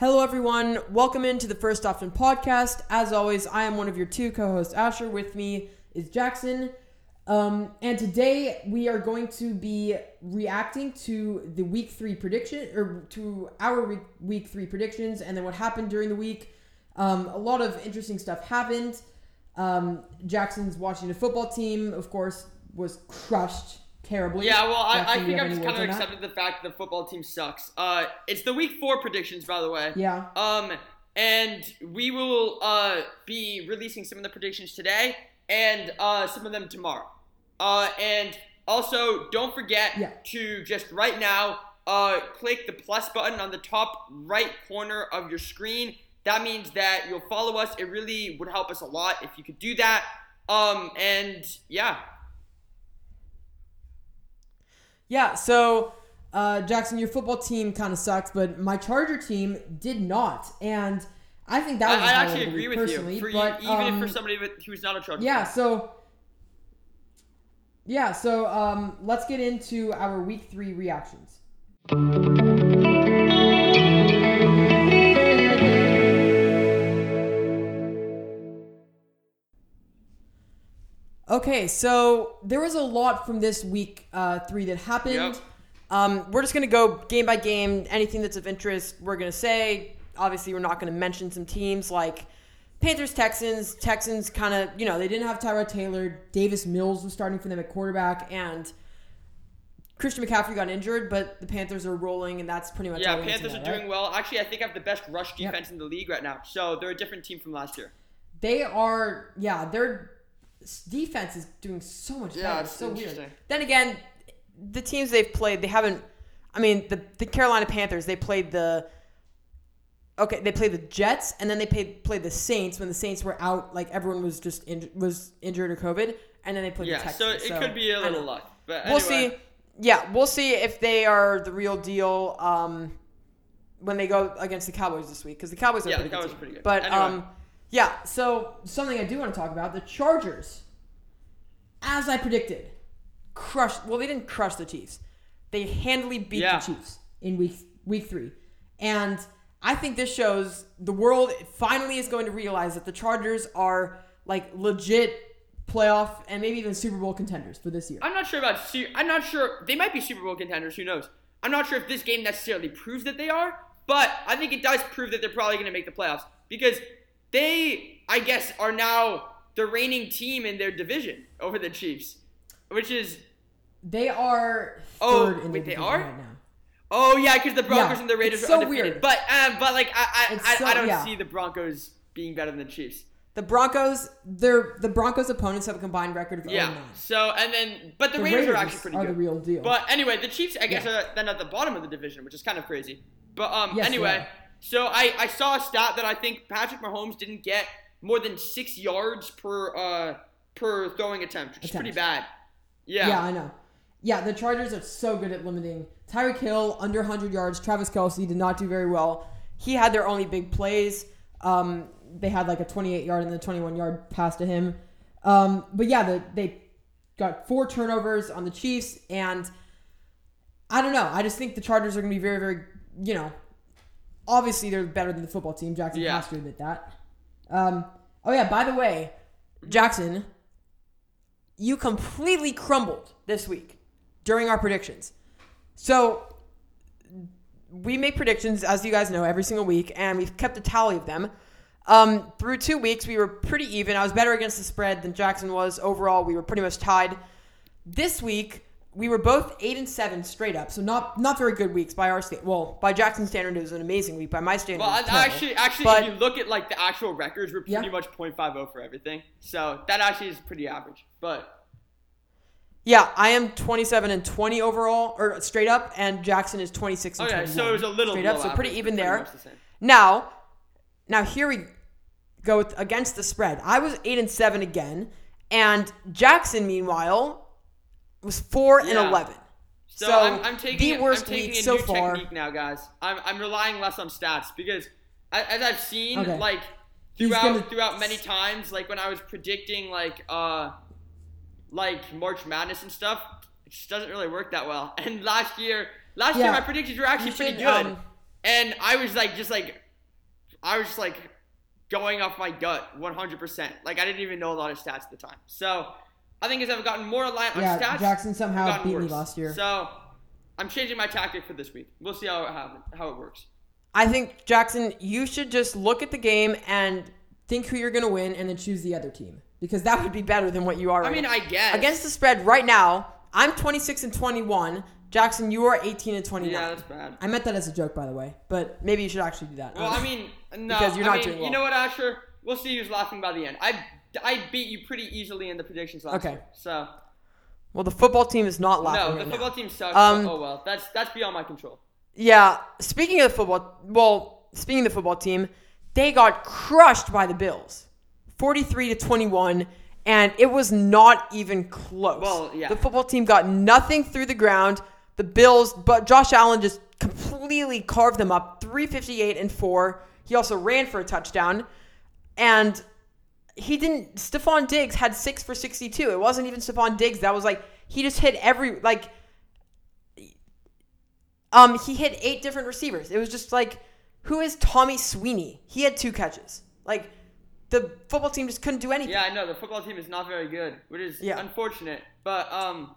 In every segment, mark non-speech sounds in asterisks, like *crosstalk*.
Hello, everyone. Welcome into the First Often podcast. As always, I am one of your two co hosts, Asher. With me is Jackson. Um, and today we are going to be reacting to the week three prediction, or to our week, three predictions, and then what happened during the week. Um, a lot of interesting stuff happened. Um, Jackson's Washington football team, of course, was crushed terribly. Yeah, well, I, I Jackson, do you think I've just kind of accepted the fact that the football team sucks. Uh, it's the week four predictions, by the way. Yeah. Um, and we will uh be releasing some of the predictions today and uh some of them tomorrow. Uh, and also don't forget Yeah. to just right now uh click the plus button on the top right corner of your screen. That means that you'll follow us. It really would help us a lot if you could do that. Um, and yeah, Yeah, so uh, Jackson, your football team kind of sucks, but my Charger team did not, and I think that I, was a I actually agree with personally. you. For, but, even um, if for somebody who's not a Charger. yeah, fan. so yeah, so um, let's get into our week three reactions. Okay, so there was a lot from this week uh, three that happened. Yep. Um, we're just gonna go game by game. Anything that's of interest, we're gonna say. Obviously, we're not gonna mention some teams like Panthers, Texans. Texans kind of, you know, they didn't have Tyrod Taylor. Davis Mills was starting for them at quarterback, and Christian McCaffrey got injured. But the Panthers are rolling, and that's pretty much Yeah, all we need to Panthers are right? doing well. Actually, I think I have the best rush Yep. defense in the league right now. So they're a different team from last year. They are, yeah, their s- defense is doing so much Yeah, better. it's so weird. Then again, the teams they've played, they haven't. I mean, the the Carolina Panthers, they played the. Okay, they played the Jets, and then they played played the Saints when the Saints were out. Like everyone was just in, was injured or COVID, and then they played Yeah, the Texans. so it could be a little luck. But We'll anyway, see. Yeah, we'll see if they are the real deal um, when they go against the Cowboys this week because the Cowboys are Yeah, pretty the good Cowboys team. are pretty good. But Anyway. um, yeah, so something I do want to talk about the Chargers, as I predicted, crushed. Well, they didn't crush the Chiefs. They handily beat Yeah. the Chiefs in week week three, and I think this shows the world finally is going to realize that the Chargers are like legit playoff and maybe even Super Bowl contenders for this year. I'm not sure about. I'm not sure. They might be Super Bowl contenders. Who knows? I'm not sure if this game necessarily proves that they are, but I think it does prove that they're probably going to make the playoffs because they, I guess, are now the reigning team in their division over the Chiefs, which is They are Oh, third in the wait, they division are? right now. Oh yeah, because the Broncos Yeah, and the Raiders are so undefeated. weird. But um, but like I I, I, so- I don't yeah. see the Broncos being better than the Chiefs. The Broncos, they're the Broncos opponents have a combined record of Yeah. 0 9. So and then but the, The Raiders, Raiders are actually pretty are good. the real deal. But anyway, the Chiefs I guess Yeah. are then at the bottom of the division, which is kind of crazy. But um Yes, anyway. So I I saw a stat that I think Patrick Mahomes didn't get more than six yards per uh per throwing attempt, which is pretty bad. Yeah. yeah, I know. Yeah, the Chargers are so good at limiting. Tyreek Hill under 100 yards. Travis Kelce did not do very well. He had their only big plays. Um, they had like a 28 yard and the 21 yard pass to him. Um, but yeah, the, they got four turnovers on the Chiefs, and I don't know. I just think the Chargers are going to be very, very, you know, obviously they're better than the football team. Jackson Yeah. has to admit that. Um, oh yeah, by the way, Jackson, you completely crumbled this week during our predictions. So we make predictions, as you guys know, every single week, and we've kept a tally of them. Um, through two weeks, we were pretty even. I was better against the spread than Jackson was. Overall, we were pretty much tied. This week, we were both eight and seven straight up, so not not very good weeks by our sta- well by Jackson's standard. It was an amazing week. By my standard, Well, I- actually, actually, But- if you look at like the actual records, we're Yeah. pretty much .50 for everything. So that actually is pretty average. But yeah, I am twenty seven and twenty overall, or straight up, and Jackson is twenty six. and okay, 21 so it was a little straight up, so pretty even there. the. Now, now here we go with, against the spread. I was eight and seven again, and Jackson, meanwhile, was four and eleven. So, So, I'm, I'm taking the worst I'm taking week a so new far. technique now, guys. I'm, I'm relying less on stats because as I've seen, Okay. like throughout gonna- throughout many times, like when I was predicting like uh like March Madness and stuff, it just doesn't really work that well. *laughs* And last year, last year my predictions were actually You pretty good, um, and I was like just like I was just like going off my gut 100%. Like I didn't even know a lot of stats at the time. So I think as I've gotten more aligned on Yeah, stats, Jackson somehow beat me last year. So I'm changing my tactic for this week. We'll see how it happens, how it works. I think Jackson, you should just look at the game and think who you're gonna win, and then choose the other team because that would be better than what you are. I right mean, now. I guess against the spread right now, I'm 26 and 21. Jackson, you are 18 and 29. yeah, that's bad. I meant that as a joke, by the way, but maybe you should actually do that. Well, I mean, *laughs* no, Because you're I not mean, doing well. You know what, Asher? We'll see who's laughing by the end. I I beat you pretty easily in the predictions last Okay. year. So well, the football team is not laughing no, right the now. football team sucks. Um, oh well, that's that's beyond my control. Yeah, speaking of the football, well, speaking of the football team, they got crushed by the Bills, 43 to 21, and it was not even close. Well, yeah. The football team got nothing through the ground. The Bills, but Josh Allen just completely carved them up, 358 and 4. He also ran for a touchdown, and he didn't. Stefon Diggs had 6 for 62. It wasn't even Stefon Diggs. That was like he just hit every like um, he hit eight different receivers. It was just like, who is Tommy Sweeney? He had two catches. Like, the football team just couldn't do anything. Yeah, I know the football team is not very good, which is Yeah. unfortunate. But um,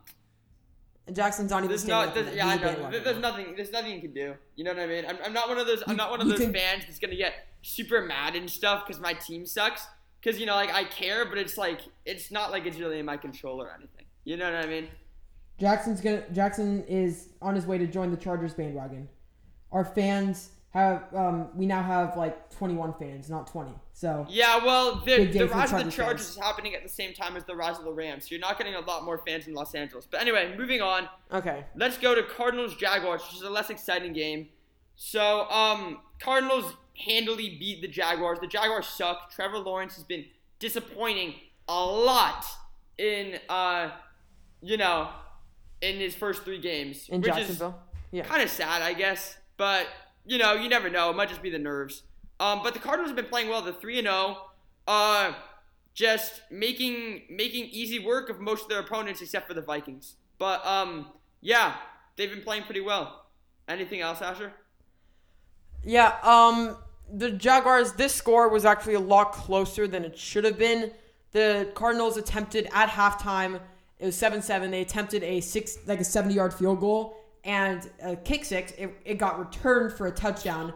And Jackson's not even there's standing not. up for There's, yeah, I know. bandwagon There's nothing. There's nothing you can do. You know what I mean? I'm, I'm not one of those. I'm not one of those can- fans that's gonna get super mad and stuff because my team sucks. Because you know, like I care, but it's like it's not like it's really in my control or anything. You know what I mean? Jackson's gonna. Jackson is on his way to join the Chargers bandwagon. Our fans have. Um, we now have like 21 fans, not 20. So Yeah, well, the, the rise of the Chargers Chargers fans. is happening at the same time as the rise of the Rams. So you're not getting a lot more fans in Los Angeles. But anyway, moving on. okay, Let's go to Cardinals Jaguars, which is a less exciting game. So, um, Cardinals handily beat the Jaguars. The Jaguars suck. Trevor Lawrence has been disappointing a lot in, uh, you know, in his first three games, in which Jacksonville. Yeah. is kind of sad, I guess. But you know, you never know. It might just be the nerves. Um, but the Cardinals have been playing well. The three and zero, uh, just making making easy work of most of their opponents except for the Vikings. But um, yeah, they've been playing pretty well. Anything else, Asher? Yeah, um, the Jaguars, this score was actually a lot closer than it should have been. The Cardinals attempted at halftime, it was 7 7. They attempted a six, like a 70 yard field goal and a kick six. It, it got returned for a touchdown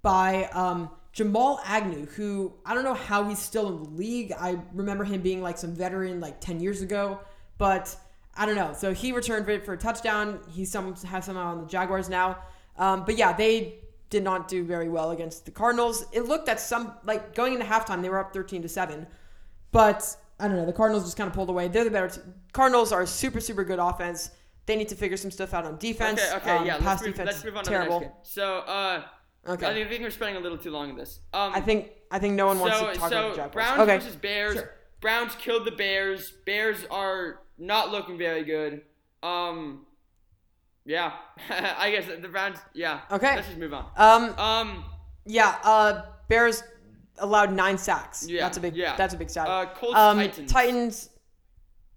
by um, Jamal Agnew, who I don't know how he's still in the league. I remember him being like some veteran like 10 years ago, but I don't know. So he returned it for a touchdown. He's some has somehow on the Jaguars now. Um, but yeah, they did not do very well against the Cardinals. It looked at some like going into halftime they were up 13 to 7. But I don't know, the Cardinals just kind of pulled away. They're the better t- Cardinals are a super super good offense. They need to figure some stuff out on defense. Okay, okay, Um, yeah. pass Let's move, defense let's move on terrible. to the next game. So, uh, Okay. I think, I think we're spending a little too long on this. Um, I think I think no one wants so, to talk so about the Jaguars. Browns okay. versus Bears. Sure. Browns killed the Bears. Bears are not looking very good. Um, yeah, *laughs* I guess the Browns. Yeah. Okay. Let's just move on. Um Um, yeah, uh Bears allowed 9 sacks. Yeah, That's a big yeah. that's a big stat. uh, Colts um Titans. Titans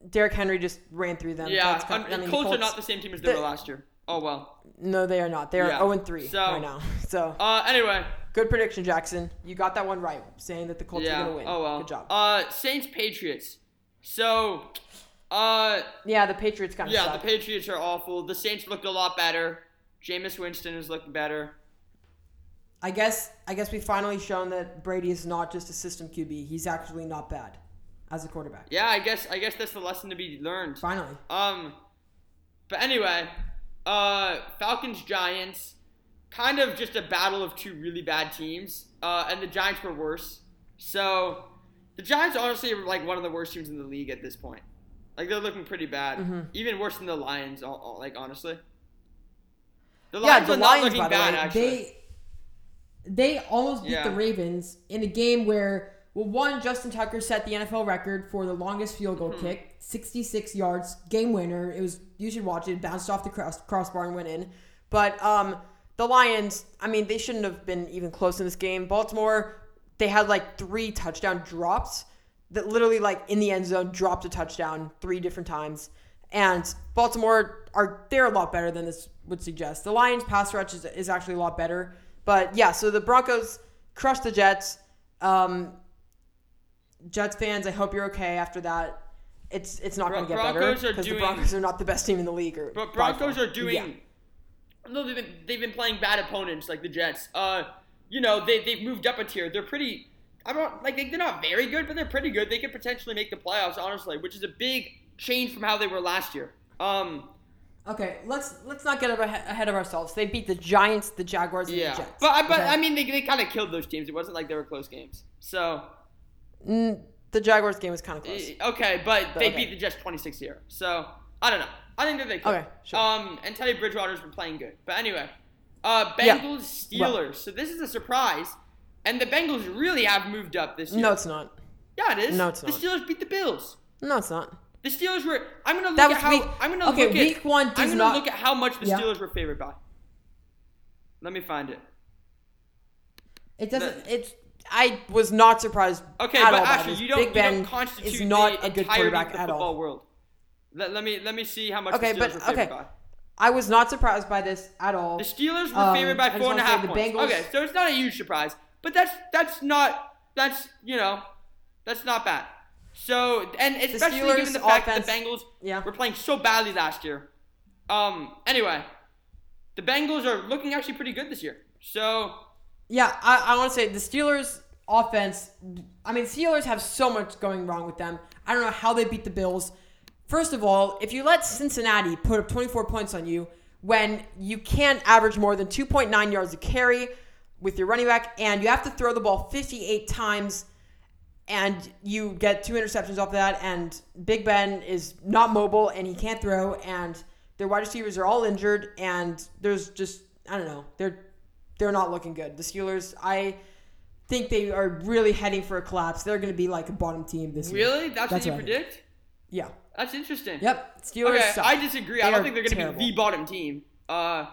Derrick Henry just ran through them. Yeah, kind of- I mean, the Colts, are not the same team as they the- were last year. Oh well. No, they are not. They are Yeah. 0 and 3 So- right now. *laughs* So, Uh, anyway. good prediction, Jackson. You got that one right, saying that the Colts yeah. are going to win. Oh well. Good job. Uh, Saints Patriots. So, uh, yeah, the Patriots kind of yeah, suck. the Patriots are awful. The Saints looked a lot better. Jameis Winston is looking better. I guess I guess we've finally shown that Brady is not just a system QB. He's actually not bad as a quarterback. Yeah, I guess I guess that's the lesson to be learned. Finally. Um, but anyway, uh, Falcons Giants, kind of just a battle of two really bad teams. Uh, and the Giants were worse. So the Giants honestly are like one of the worst teams in the league at this point. Like they're looking pretty bad, Mhm. even worse than the Lions. all- all- Like honestly, the Yeah, the are not Lions, looking bad. way, actually, they they almost beat Yeah. the Ravens in a game where well, one Justin Tucker set the NFL record for the longest field goal kick, 66 yards, game winner. It was you should watch it. Bounced off the cross, crossbar and went in. But um, the Lions, I mean, they shouldn't have been even close in this game. Baltimore, they had like three touchdown drops that literally like in the end zone dropped a touchdown three different times. And Baltimore are they're a lot better than this would suggest. The Lions pass rush is, is actually a lot better. But yeah, so the Broncos crushed the Jets. Um, Jets fans, I hope you're okay after that. It's it's not going to Bro- get Broncos better because the Broncos are not the best team in the league. Or But Broncos are doing. Yeah. No, they've been they've been playing bad opponents like the Jets. Uh, you know they they've moved up a tier. They're pretty. I don't like they, they're not very good, but they're pretty good. They could potentially make the playoffs, honestly, which is a big change from how they were last year. Um, Okay, let's let's not get ahe- ahead of ourselves. They beat the Giants, the Jaguars, and yeah, the Jets. but I- but okay? I mean they, they kind of killed those teams. It wasn't like they were close games. So Mm, the Jaguars game was kind of close. eh, okay, but they okay. beat the Jets twenty six here. So I don't know. I think that they could. Okay, sure. Um, and Teddy Bridgewater's been playing good. But anyway, uh, Yeah. Bengals Steelers. so this is a surprise, and the Bengals really have moved up this year. No, it's not. Yeah, it is. No, it's not. the. Steelers beat the Bills. No, it's not. The Steelers were. I'm gonna look at how. week- I'm gonna okay, look week at. one I'm gonna not- look at how much the Yeah. Steelers were favored by. Let me find it. It doesn't. It's. I was not surprised. Okay, but actually, you don't, Big you Ben don't constitute is not the a good quarterback the at football all. world. Let, let me let me see how much Okay, the Steelers but- were favored okay. by. I was not surprised by this at all. The Steelers were Um, favored by four and a half the points. Bengals- Okay, so it's not a huge surprise, but that's that's not that's you know that's not bad. So and especially given Steelers' the fact offense- that the Bengals Yeah. were playing so badly last year. Um. Anyway, the Bengals are looking actually pretty good this year. So Yeah, I, I want to say the Steelers offense. I mean, Steelers have so much going wrong with them. I don't know how they beat the Bills. First of all, if you let Cincinnati put up 24 points on you when you can't average more than 2.9 yards a carry with your running back, and you have to throw the ball 58 times, and you get two interceptions off that, and Big Ben is not mobile and he can't throw, and their wide receivers are all injured, and there's just I don't know, they're they're not looking good. The Steelers, I think they are really heading for a collapse. They're going to be like a bottom team this year. really, that's, That's what you what predict? Yeah. That's interesting. Yep. Steelers. Okay, suck. I disagree. I don't think they're going to be the bottom team. Uh,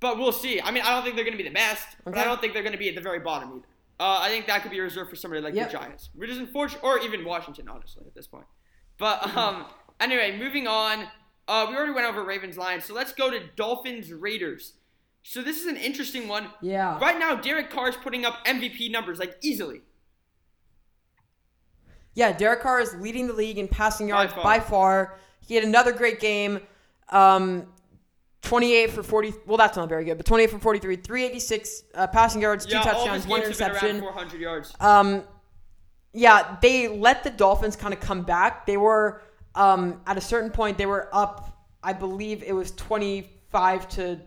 but we'll see. I mean, I don't think they're going to be the best, but I don't think they're going to be at the very bottom either. Uh, I think that could be reserved for somebody like Yep. the Giants, which is unfortunate, or even Washington, honestly, at this point. But *laughs* um, anyway, moving on. Uh, we already went over Ravens Lions, so let's go to Dolphins Raiders. So this is an interesting one. Yeah. Right now, Derek Carr is putting up MVP numbers like easily. Yeah, Derek Carr is leading the league in passing yards far. by far. He had another great game. Um, 28 for 40. Well, that's not very good, but 28 for 43, 386 uh, passing yards, two Yeah, touchdowns, one games have been around interception. 400 yards. Um, yeah, they let the Dolphins kind of come back. They were um, at a certain point they were up. I believe it was 25 to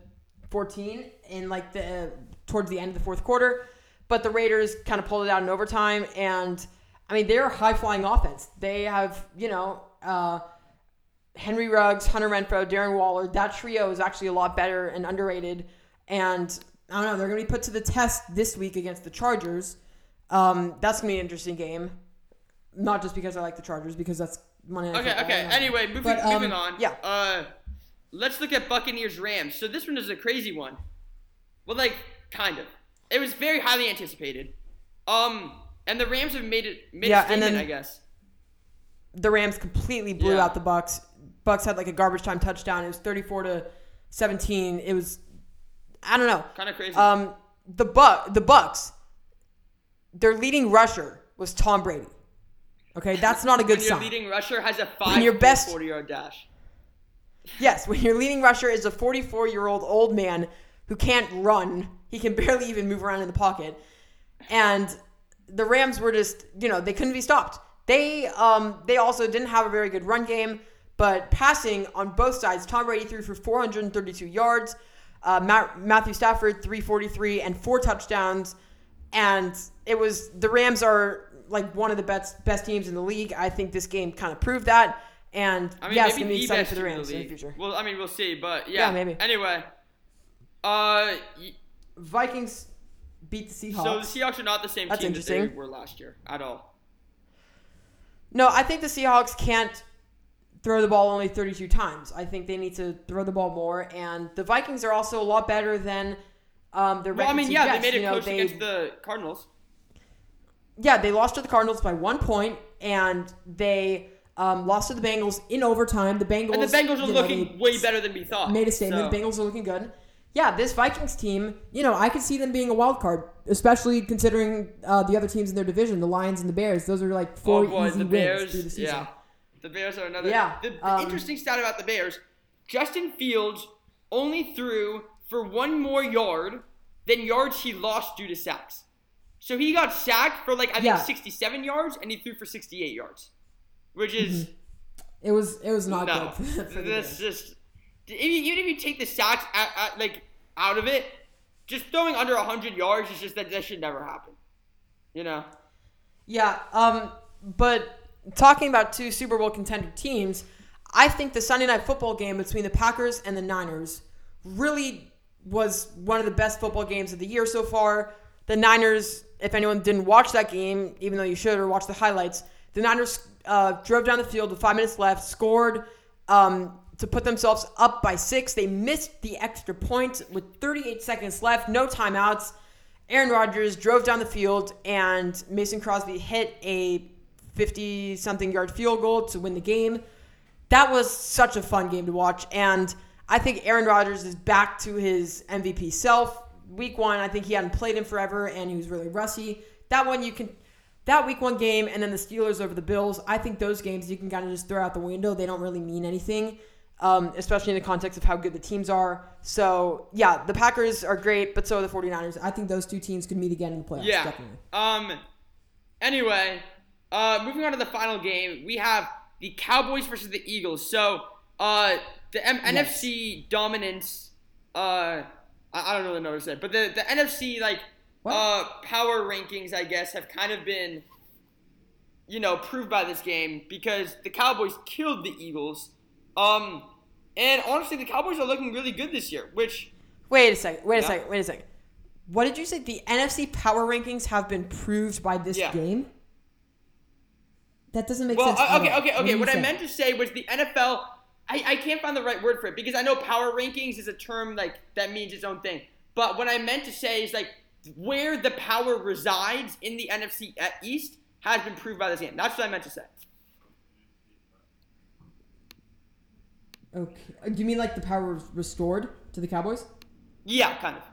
14 in like the uh, towards the end of the fourth quarter, but the Raiders kind of pulled it out in overtime. And I mean, they're a high flying offense. They have you know. Uh, Henry Ruggs, Hunter Renfrow, Darren Waller. That trio is actually a lot better and underrated. And I don't know, they're going to be put to the test this week against the Chargers. Um, that's going to be an interesting game. Not just because I like the Chargers, because that's Monday Night Okay, Football, okay. Anyway, moving, But, um, moving on. yeah. Uh, let's look at Buccaneers Rams. So this one is a crazy one. Well, like kind of. It was very highly anticipated. Um, and the Rams have made it made Yeah, a and statement, then- I guess. The Rams completely blew Yeah. out the Bucks. Bucks had like a garbage time touchdown. It was 34 to 17. It was, I don't know. Kind of crazy. Um, the Buck, the Bucks, their leading rusher was Tom Brady. Okay, that's not a good when your sign. leading rusher has a five your best- 40 yard dash. Yes, when your leading rusher is a 44 year old old man who can't run, he can barely even move around in the pocket, and the Rams were just, you know, they couldn't be stopped. They um they also didn't have a very good run game, but passing on both sides, Tom Brady threw for 432 yards, uh, Matt, Matthew Stafford 343 and four touchdowns, and it was the Rams are like one of the best best teams in the league. I think this game kind of proved that. And I mean, yes, maybe be exciting for the team in Rams the in the future. Well, I mean, we'll see, but yeah. Yeah, maybe. Anyway, uh, y- Vikings beat the Seahawks. so the Seahawks are not the same That's team that they were last year at all. no, I think the Seahawks can't throw the ball only 32 times. I think they need to throw the ball more. And the Vikings are also a lot better than um, their Well, I mean, yeah, they made it You know, close they- against the Cardinals. Yeah, they lost to the Cardinals by one point, and they um, lost to the Bengals in overtime. The Bengals And the Bengals are you know, looking way better than we thought. Made a statement. So- The Bengals are looking good. yeah, this Vikings team, you know, I could see them being a wild card, especially considering uh, the other teams in their division, the Lions and the Bears. Those are like four oh boy, easy the wins Bears. through the season. Yeah, the Bears are another. Yeah, The, the um, interesting stat about the Bears: Justin Fields only threw for one more yard than yards he lost due to sacks. So he got sacked for like I think Yeah. 67 yards, and he threw for 68 yards, which is It was it was not no. good for, *laughs* for the That's just if you- even if you take the sacks at, at, like out of it, just throwing under 100 yards is just that that should never happen. You know. Yeah, um, but talking about two Super Bowl contender teams, I think the Sunday night football game between the Packers and the Niners really was one of the best football games of the year so far. The Niners, if anyone didn't watch that game, even though you should or watch the highlights, the Niners uh, drove down the field with five minutes left, scored um, to put themselves up by six. They missed the extra point with 38 seconds left, no timeouts. Aaron Rodgers drove down the field and Mason Crosby hit a 50 something yard field goal to win the game. That was such a fun game to watch. And I think Aaron Rodgers is back to his MVP self. Week one, I think he hadn't played in forever and he was really rusty. That one, you can, that week one game and then the Steelers over the Bills, I think those games you can kind of just throw out the window. They don't really mean anything um, especially in the context of how good the teams are. So, yeah, the Packers are great, but so are the 49ers. I think those two teams could meet again in the playoffs, Yeah. definitely. Um. Anyway, uh, moving on to the final game, we have the Cowboys versus the Eagles. So, uh, the M- Yes. NFC dominance. Uh, I, I don't really know number to say, but the the NFC like uh power rankings, I guess, have kind of been, you know, proved by this game because the Cowboys killed the Eagles. Um, and honestly, the Cowboys are looking really good this year, which Wait a second. Wait a Yeah. second. Wait a second. What did you say? The NFC power rankings have been proved by this Yeah. game? That doesn't make Well, sense. uh, at okay, okay, What okay. What, I meant to say was the NFL. I, I can't find the right word for it because I know power rankings is a term like that means its own thing. But what I meant to say is like where the power resides in the NFC at East has been proved by this game. That's what I meant to say. Okay. Uh, Do you mean like the power was restored to the Cowboys? Yeah, kind of.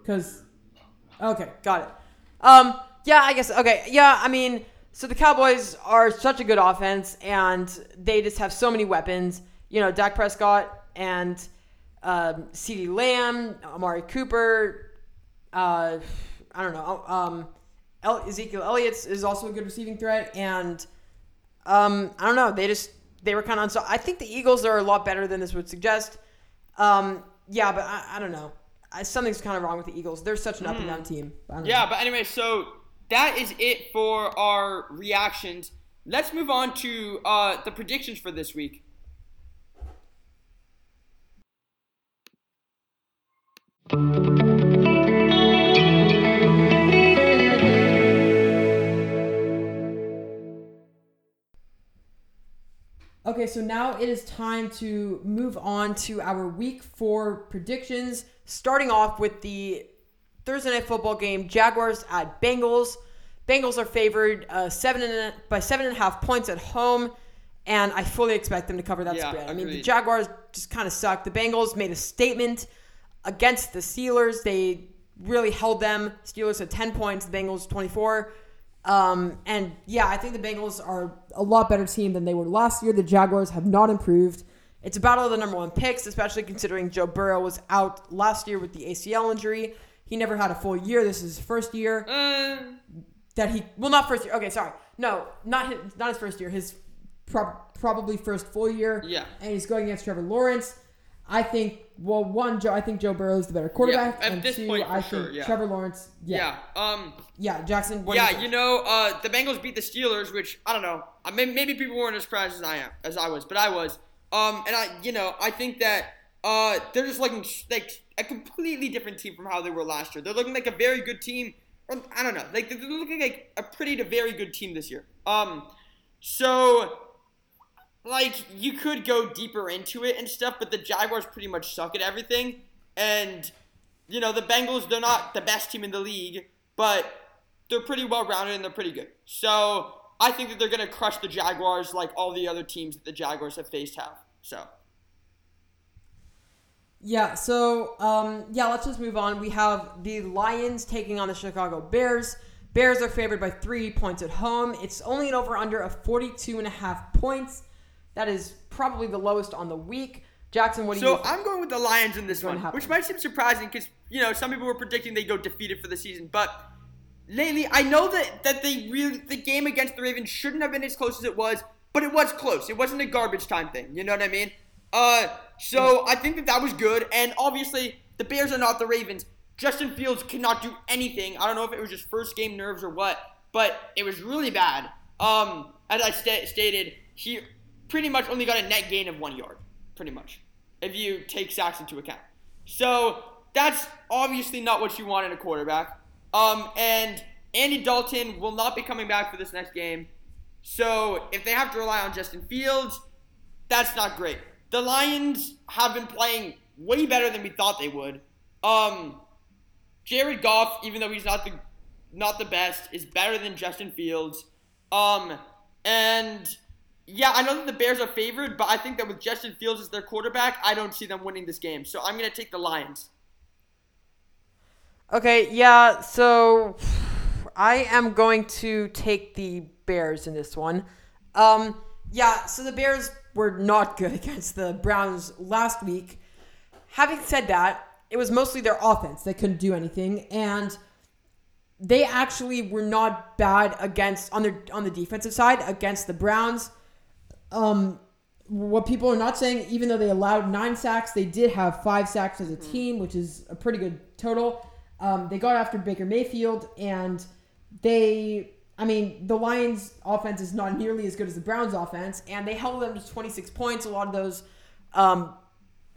Because, okay, got it. Um, yeah, I guess. Okay, yeah. I mean, so the Cowboys are such a good offense, and they just have so many weapons. You know, Dak Prescott and um, CeeDee Lamb, Amari Cooper. Uh, I don't know. Um, El- Ezekiel Elliott is also a good receiving threat, and um, I don't know. They just they were kind of So I think the Eagles are a lot better than this would suggest. Um, yeah, but I, I don't know. I, something's kind of wrong with the Eagles. They're such an up and down team. Yeah, know. but anyway, so that is it for our reactions. Let's move on to uh, the predictions for this week. Okay, so now it is time to move on to our week four predictions. Starting off with the Thursday night football game, Jaguars at Bengals. Bengals are favored uh, seven and a, by seven and a half points at home, and I fully expect them to cover that Yeah, spread. I mean, the. Jaguars just kind of suck. The Bengals made a statement against the Steelers. They really held them. Steelers had 10 points, the Bengals 24. Um, and yeah, I think the Bengals are a lot better team than they were last year. The Jaguars have not improved. It's a battle of the number one picks, especially considering Joe Burrow was out last year with the ACL injury. He never had a full year. This is his first year Uh, that he well not first year. Okay, sorry, no, not his, not his first year. His prob- probably first full year. Yeah. and he's going against Trevor Lawrence. I think well, one, Joe. I think Joe Burrow is the better quarterback, at and this two, point, I sure, think yeah. Trevor Lawrence. Yeah, yeah. Um. yeah, Jackson. What yeah, think? you know, uh, the Bengals beat the Steelers, which I don't know. I mean, maybe people weren't as surprised as I am, as I was, but I was. Um, and I, you know, I think that uh, they're just looking like a completely different team from how they were last year. They're looking like a very good team. I don't know, like they're looking like a pretty to very good team this year. Um, so like you could go deeper into it and stuff, but the Jaguars pretty much suck at everything. And you know, the Bengals, they're not the best team in the league, but they're pretty well rounded and they're pretty good. So I think that they're gonna crush the Jaguars like all the other teams that the Jaguars have faced have. So Yeah, so um, yeah, let's just move on. We have the Lions taking on the Chicago Bears. Bears are favored by three points at home. It's only an over under of 42 and a half points. That is probably the lowest on the week. Jackson, what do So you So I'm going with the Lions in this one, happen. which might seem surprising because you know some people were predicting they go defeated for the season, but lately I know that that they really the game against the Ravens shouldn't have been as close as it was, but it was close. It wasn't a garbage time thing. You know what I mean? Uh, so I think that that was good, and obviously the Bears are not the Ravens. Justin Fields cannot do anything. I don't know if it was just first game nerves or what, but it was really bad. Um, as I sta- stated, he pretty much only got a net gain of one yard, pretty much, if you take sacks into account. So that's obviously not what you want in a quarterback. Um, and Andy Dalton will not be coming back for this next game. So if they have to rely on Justin Fields, that's not great. The Lions have been playing way better than we thought they would. Um, Jared Goff, even though he's not the not the best, is better than Justin Fields. Um, and yeah, I know that the Bears are favored, but I think that with Justin Fields as their quarterback, I don't see them winning this game. So I'm gonna take the Lions. Okay, yeah, so I am going to take the Bears in this one. Um, yeah, so the Bears were not good *laughs* against the Browns last week. Having said that, it was mostly their offense that couldn't do anything, and they actually were not bad against on their on the defensive side against the Browns. Um, what people are not saying, even though they allowed nine sacks, they did have five sacks as a team, which is a pretty good total. Um, they got after Baker Mayfield, and they, I mean, the Lions' offense is not nearly as good as the Browns' offense, and they held them to 26 points. A lot of those, um,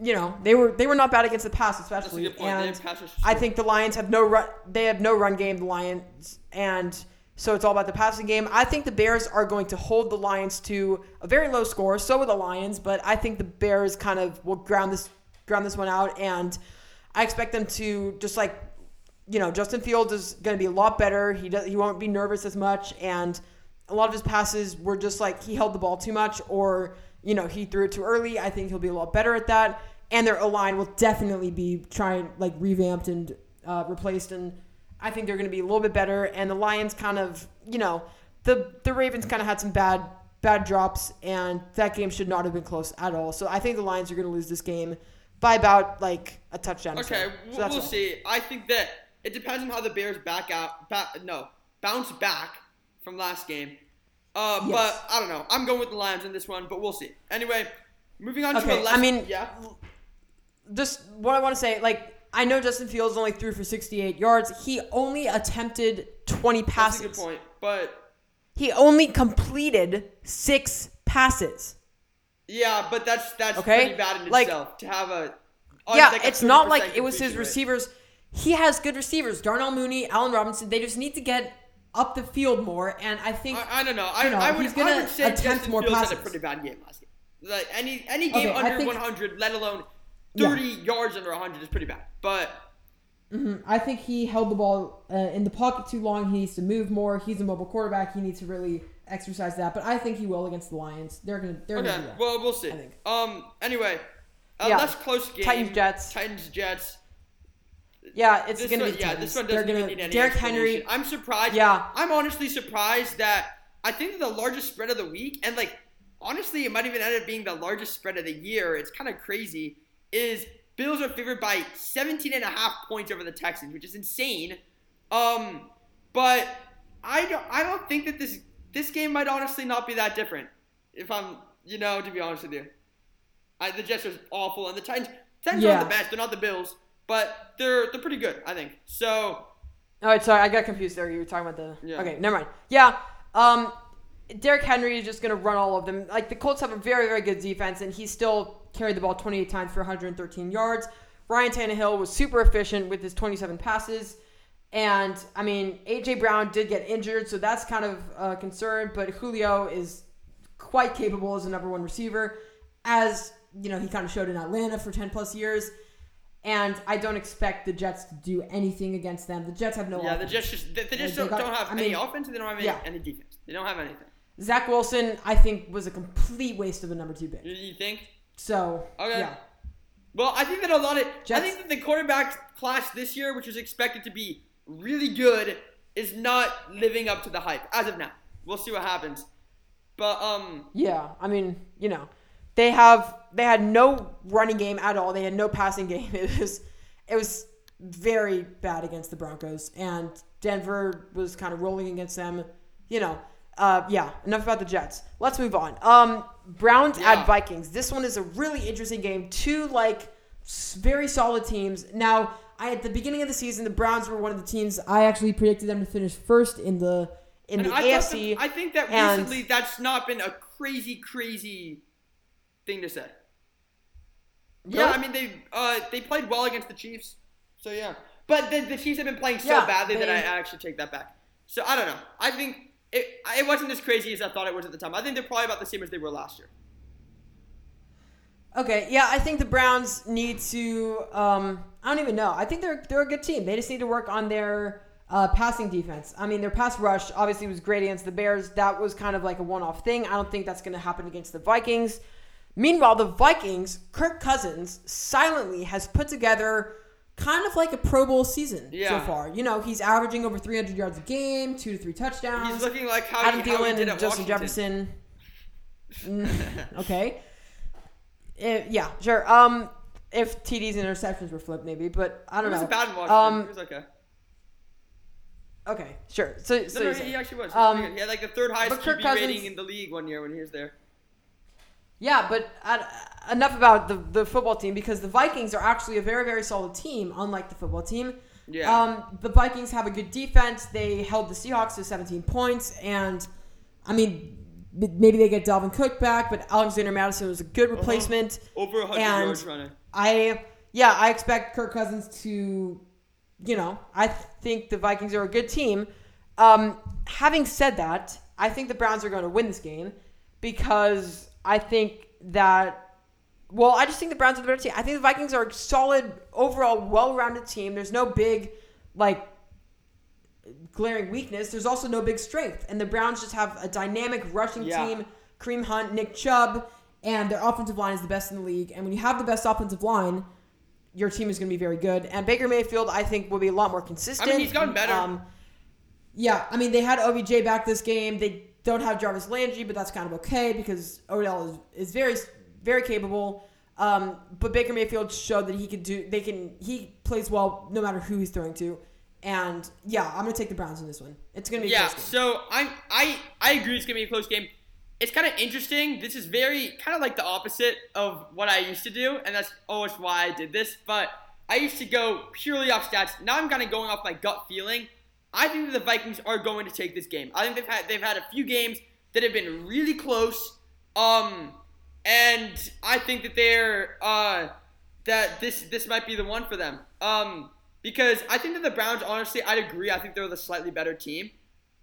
you know, they were they were not bad against the pass, especially. good point. They And I think the Lions have no run. They have no run game. The Lions, and so it's all about the passing game. I think the Bears are going to hold the Lions to a very low score. So will the Lions, but I think the Bears kind of will ground this ground this one out, and I expect them to just like you know Justin Fields is going to be a lot better. He does he won't be nervous as much, and a lot of his passes were just like he held the ball too much or you know he threw it too early. I think he'll be a lot better at that, and their line will definitely be trying like revamped and uh, replaced, and I think they're going to be a little bit better. And the Lions kind of you know the the Ravens kind of had some bad bad drops, and that game should not have been close at all. So I think the Lions are going to lose this game by about like a touchdown. Okay, So we'll, we'll all. see. I think that it depends on how the Bears back out. Back, no, bounce back from last game. Uh, Yes. but I don't know. I'm going with the Lions in this one, but we'll see. Anyway, moving on to Okay, a less. I mean- yeah. just what I want to say, like I know Justin Fields only threw for 68 yards. He only attempted 20 That's passes. a good point. But He only completed six passes. yeah, but that's that's Okay, pretty bad in like- itself to have a. oh, yeah, it's not like it was his rate. Receivers. He has good receivers. Darnell Mooney, Allen Robinson. They just need to get up the field more. And I think I, I don't know. I, you know, I would, he's gonna I would say attempt Justin more Fields had a passes. pretty bad game last game. Like any any game Okay, under think- 100, let alone Yeah. 30 yards under 100 is pretty bad. But I think he held the ball uh, in the pocket too long. He needs to move more. He's a mobile quarterback. He needs to really exercise that. But I think he will against the Lions. They're gonna they're okay, gonna do that. well we'll see. I think. Um. Anyway, a Yeah. less close game. Titans, Jets. Titans Jets. Yeah, it's gonna be yeah, Titans. this one They're doesn't gonna need any Derrick Henry. I'm surprised. Yeah. I'm honestly surprised that I think the largest spread of the week, and like honestly, it might even end up being the largest spread of the year. It's kind of crazy. Is Bills are favored by 17 and a half points over the Texans, which is insane. Um, but I don't, I don't think that this this game might honestly not be that different. If I'm, you know, to be honest with you, I, the Jets are awful, and the Titans, Titans Yeah. aren't the best. They're not the Bills, but they're they're pretty good, I think. So All right, sorry, I got confused there. You were talking about the. Yeah. Okay, never mind. Yeah, um, Derrick Henry is just gonna run all of them. Like the Colts have a very, very good defense, and he still carried the ball 28 times for 113 yards. Ryan Tannehill was super efficient with his 27 passes, and I mean AJ Brown did get injured, so that's kind of a concern. But Julio is quite capable as a number one receiver, as you know he kind of showed in Atlanta for 10 plus years. And I don't expect the Jets to do anything against them. The Jets have no yeah, the. Jets just they, they just they don't, got- don't have I any mean, offense, they don't have any, yeah. any defense. They don't have anything. Zach Wilson, I think, was a complete waste of a number two pick. You, think? So, Okay. yeah. Well, I think that a lot of I think that the quarterback class this year, which is expected to be really good, is not living up to the hype as of now. We'll see what happens. But um, Yeah, I mean, you know, they have they had no running game at all. They had no passing game. *laughs* It was it was very bad against the Broncos, and Denver was kind of rolling against them. You know, uh, yeah. Enough about the Jets. Let's move on. Um, Browns Yeah. at Vikings. This one is a really interesting game. Two like very solid teams. Now, I at the beginning of the season, the Browns were one of the teams I actually predicted them to finish first in the in and the I, AFC. I think that recently that's not been a crazy, crazy thing to say. Yeah, I mean they uh they played well against the Chiefs, so yeah. But the, the Chiefs have been playing so Yeah, badly that I actually take that back. So I don't know. I think it it wasn't as crazy as I thought it was at the time. I think they're probably about the same as they were last year. Okay, yeah, I think the Browns need to. Um, I don't even know. I think they're they're a good team. They just need to work on their uh, passing defense. I mean, their pass rush obviously was great against the Bears. That was kind of like a one-off thing. I don't think that's going to happen against the Vikings. Meanwhile, the Vikings, Kirk Cousins silently has put together kind of like a Pro Bowl season so far. You know, he's averaging over 300 yards a game, two to three touchdowns. He's looking like how Adam he, how he Thielen did and at Justin Washington. Jefferson. *laughs* Mm, okay. Eh, yeah, sure. Um, if TDs and interceptions were flipped, maybe, but I don't know. wasn't bad in Washington. Um, he was okay. Okay, sure. So, No, so no, he actually was. Um, he had like the third highest QB Cousins- rating in the league one year when he was there. Yeah, but uh, enough about the the football team because the Vikings are actually a very very solid team, unlike the football team. Yeah. Um, the Vikings have a good defense. They held the Seahawks to 17 points, and I mean, maybe they get Dalvin Cook back, but Alexander Mattison was a good Uh-huh. replacement. Over 100 and- yards running. I yeah, I expect Kirk Cousins to, you know, I think the Vikings are a good team. Um, having said that, I think the Browns are going to win this game because I think that. Well, I just think the Browns are the better team. I think the Vikings are a solid, overall, well-rounded team. There's no big, like, glaring weakness. There's also no big strength, and the Browns just have a dynamic rushing Yeah. team. Kareem Hunt, Nick Chubb, and their offensive line is the best in the league. And when you have the best offensive line, your team is going to be very good. And Baker Mayfield, I think, will be a lot more consistent. I mean, he's gotten better. Um, yeah, I mean, they had OBJ back this game. They don't have Jarvis Landry, but that's kind of okay because Odell is, is very, very capable. Um, but Baker Mayfield showed that he could do. They can. He plays well no matter who he's throwing to. And yeah, I'm gonna take the Browns in this one. It's gonna be a Yeah, close game. so I I I agree it's gonna be a close game. It's kind of interesting. This is very kind of like the opposite of what I used to do, and that's always why I did this. But I used to go purely off stats. Now I'm kind of going off my gut feeling. I think that the Vikings are going to take this game. I think they've had they've had a few games that have been really close. Um, and I think that they're uh that this this might be the one for them. Um, because I think that the Browns, honestly, I'd agree. I think they're the slightly better team.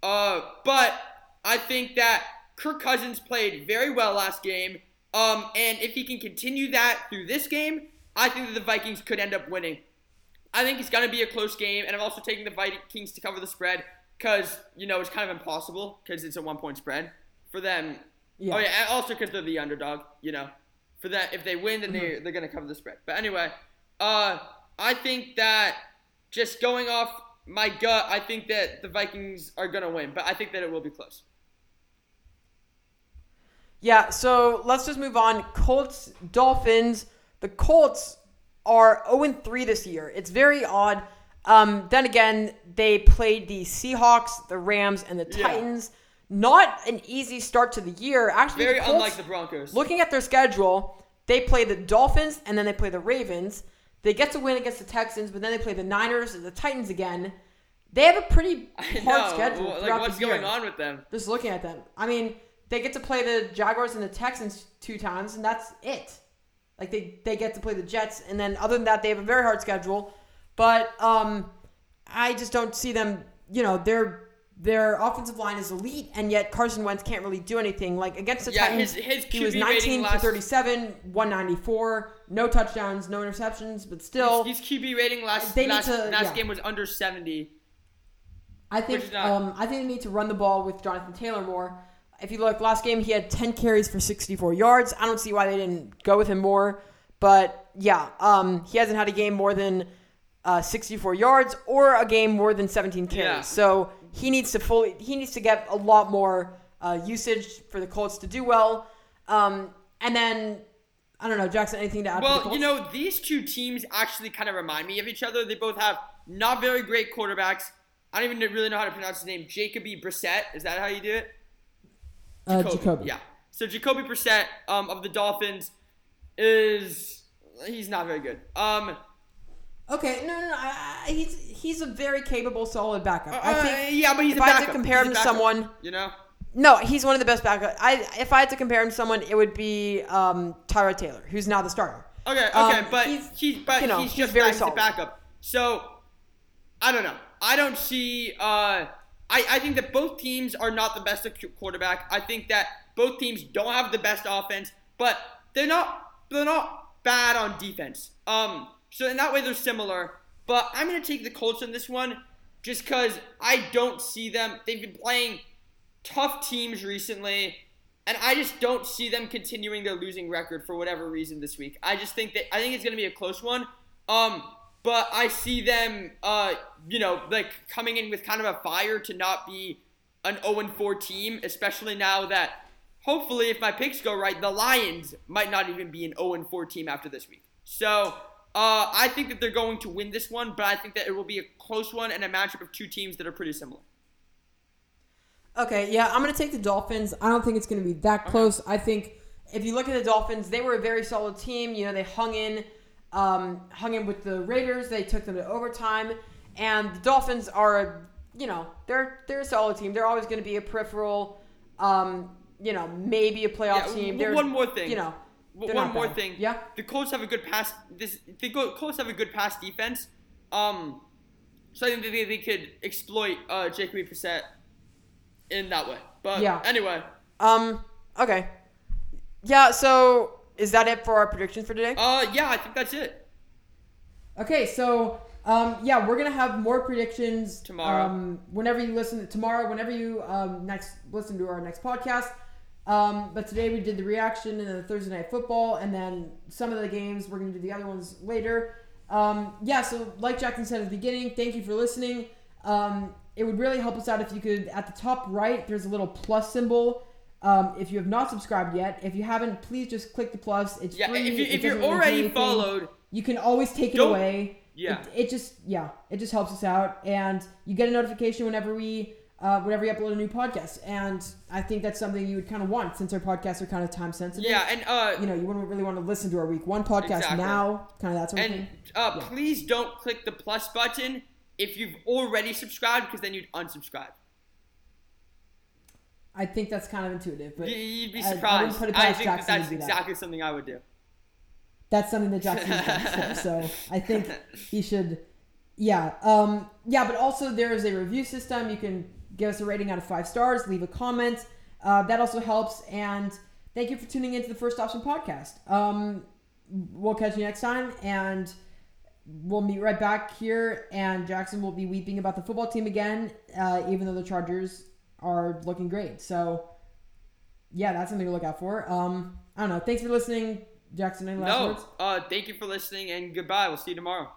Uh, but I think that Kirk Cousins played very well last game. Um, and if he can continue that through this game, I think that the Vikings could end up winning. I think it's going to be a close game, and I'm also taking the Vikings to cover the spread because you know it's kind of impossible because it's a one point spread for them. Yeah. Oh yeah, also because they're the underdog. You know, for that if they win, then Mm-hmm. they they're going to cover the spread. But anyway, uh, I think that just going off my gut, I think that the Vikings are going to win, but I think that it will be close. Yeah, so let's just move on. Colts, Dolphins. The Colts are 0 3 this year. It's very odd. Um, then again, they played the Seahawks, the Rams, and the Yeah. Titans. Not an easy start to the year. Actually, Very the Colts, unlike the Broncos. Looking at their schedule, they play the Dolphins and then they play the Ravens. They get to win against the Texans, but then they play the Niners and the Titans again. They have a pretty *laughs* hard schedule Like throughout what's the year going on with them? just looking at them. I mean, they get to play the Jaguars and the Texans two times, and that's it. Like they they get to play the Jets, and then other than that, they have a very hard schedule. But um, I just don't see them. You know, their their offensive line is elite, and yet Carson Wentz can't really do anything. Like against the Yeah, Titans, his- his he was QB 19 rating for last- 37, 194, no touchdowns, no interceptions, but still, His, his QB rating last They need last, to- last yeah. game was under 70. I think not- um, I think they need to run the ball with Jonathan Taylor more. If you look last game, he had 10 carries for 64 yards. I don't see why they didn't go with him more. But yeah, um, he hasn't had a game more than uh, 64 yards or a game more than 17 carries. Yeah. So he needs to fully he needs to get a lot more uh, usage for the Colts to do well. Um, and then I don't know, Jackson. Anything to add? Well, you know, these two teams actually kind of remind me of each other. They both have not very great quarterbacks. I don't even really know how to pronounce his name. Jacoby Brissett. Is that how you do it? Uh, Jacoby. Yeah. So Jacoby Brissett um, of the Dolphins is he's not very good. Um, Okay, no, no, no. I, I, he's he's a very capable, solid backup. I uh, think yeah, but he's if a I had to compare He's him to someone- you know. no, he's one of the best backup. I if I had to compare him to someone, it would be um, Tyrod Taylor, who's now the starter. Okay, okay, Um, but he's- he's, but you know, he's he's just very very solid. backup. So I don't know. I don't see. Uh, I I think that both teams are not the best quarterback. I think that both teams don't have the best offense, but they're not they're not bad on defense. Um, so in that way they're similar. But I'm gonna take the Colts in this one, just because I don't see them. They've been playing tough teams recently, and I just don't see them continuing their losing record for whatever reason this week. I just think that I think it's to be a close one. Um, but I see them, uh, you know, like coming in with kind of a fire to not be an 0 4 team, especially now that hopefully, if my picks go right, the Lions might not even be an 0 4 team after this week. So. Uh, I think that they're going to win this one, but I think that it will be a close one and a matchup of two teams that are pretty similar. Okay, yeah, I'm gonna take the Dolphins. I don't think it's gonna be that close. I think if you look at the Dolphins, they were a very solid team. You know, they hung in, um, hung in with the Raiders. They took them to overtime, and the Dolphins are, you know, they're they're a solid team. They're always gonna be a peripheral, um, you know, maybe a playoff Yeah, team. They're, one more thing. you know, one more bad. thing. Yeah. The Colts have a good pass. This the Colts have a good pass defense. Um, so I think they, they could exploit uh, Jacoby Brissett in that way. But Yeah. anyway, Um. Okay. Yeah. So is that it for our predictions for today? uh, yeah, I think that's it. Okay, so um, yeah, we're gonna have more predictions Tomorrow. Um, whenever you listen tomorrow, whenever you um, next listen to our next podcast. Um, but today we did the reaction and then the Thursday night football, and then some of the games we're gonna do the other ones later. Um, yeah, so like Jackson said at the beginning, thank you for listening. Um, it would really help us out if you could at the top right there's a little plus symbol. Um, if you have not subscribed yet, if you haven't, please just click the plus. It's Yeah, free. if, you, It if you're doesn't really do already anything. followed, You can always take it away. Yeah. It, it just yeah, it just helps us out, and you get a notification whenever we uh, whenever we upload a new podcast. And I think that's something you would kind of want since our podcasts are kind of time sensitive. yeah, and uh, You know, you wouldn't really want to listen to our week one podcast Exactly. now, kind of that sort of and thing. uh, Yeah. please don't click the plus button if you've already subscribed, because then you'd unsubscribe. I think that's kind of intuitive, but You- You'd be I- I surprised. it I past think that that's do that. exactly something I would do. that's something that Jackson does. *laughs* So I think he should. Yeah, um, yeah, but also there is a review system. You can give us a rating out of five stars, leave a comment. Uh, that also helps. And thank you for tuning into the First Option podcast. Um, we'll catch you next time, and we'll meet right back here. And Jackson will be weeping about the football team again, uh, even though the Chargers are looking great. So yeah, that's something to look out for. Um, I don't know. Thanks for listening, Jackson. Any last No, words? uh, thank you for listening and goodbye. We'll see you tomorrow.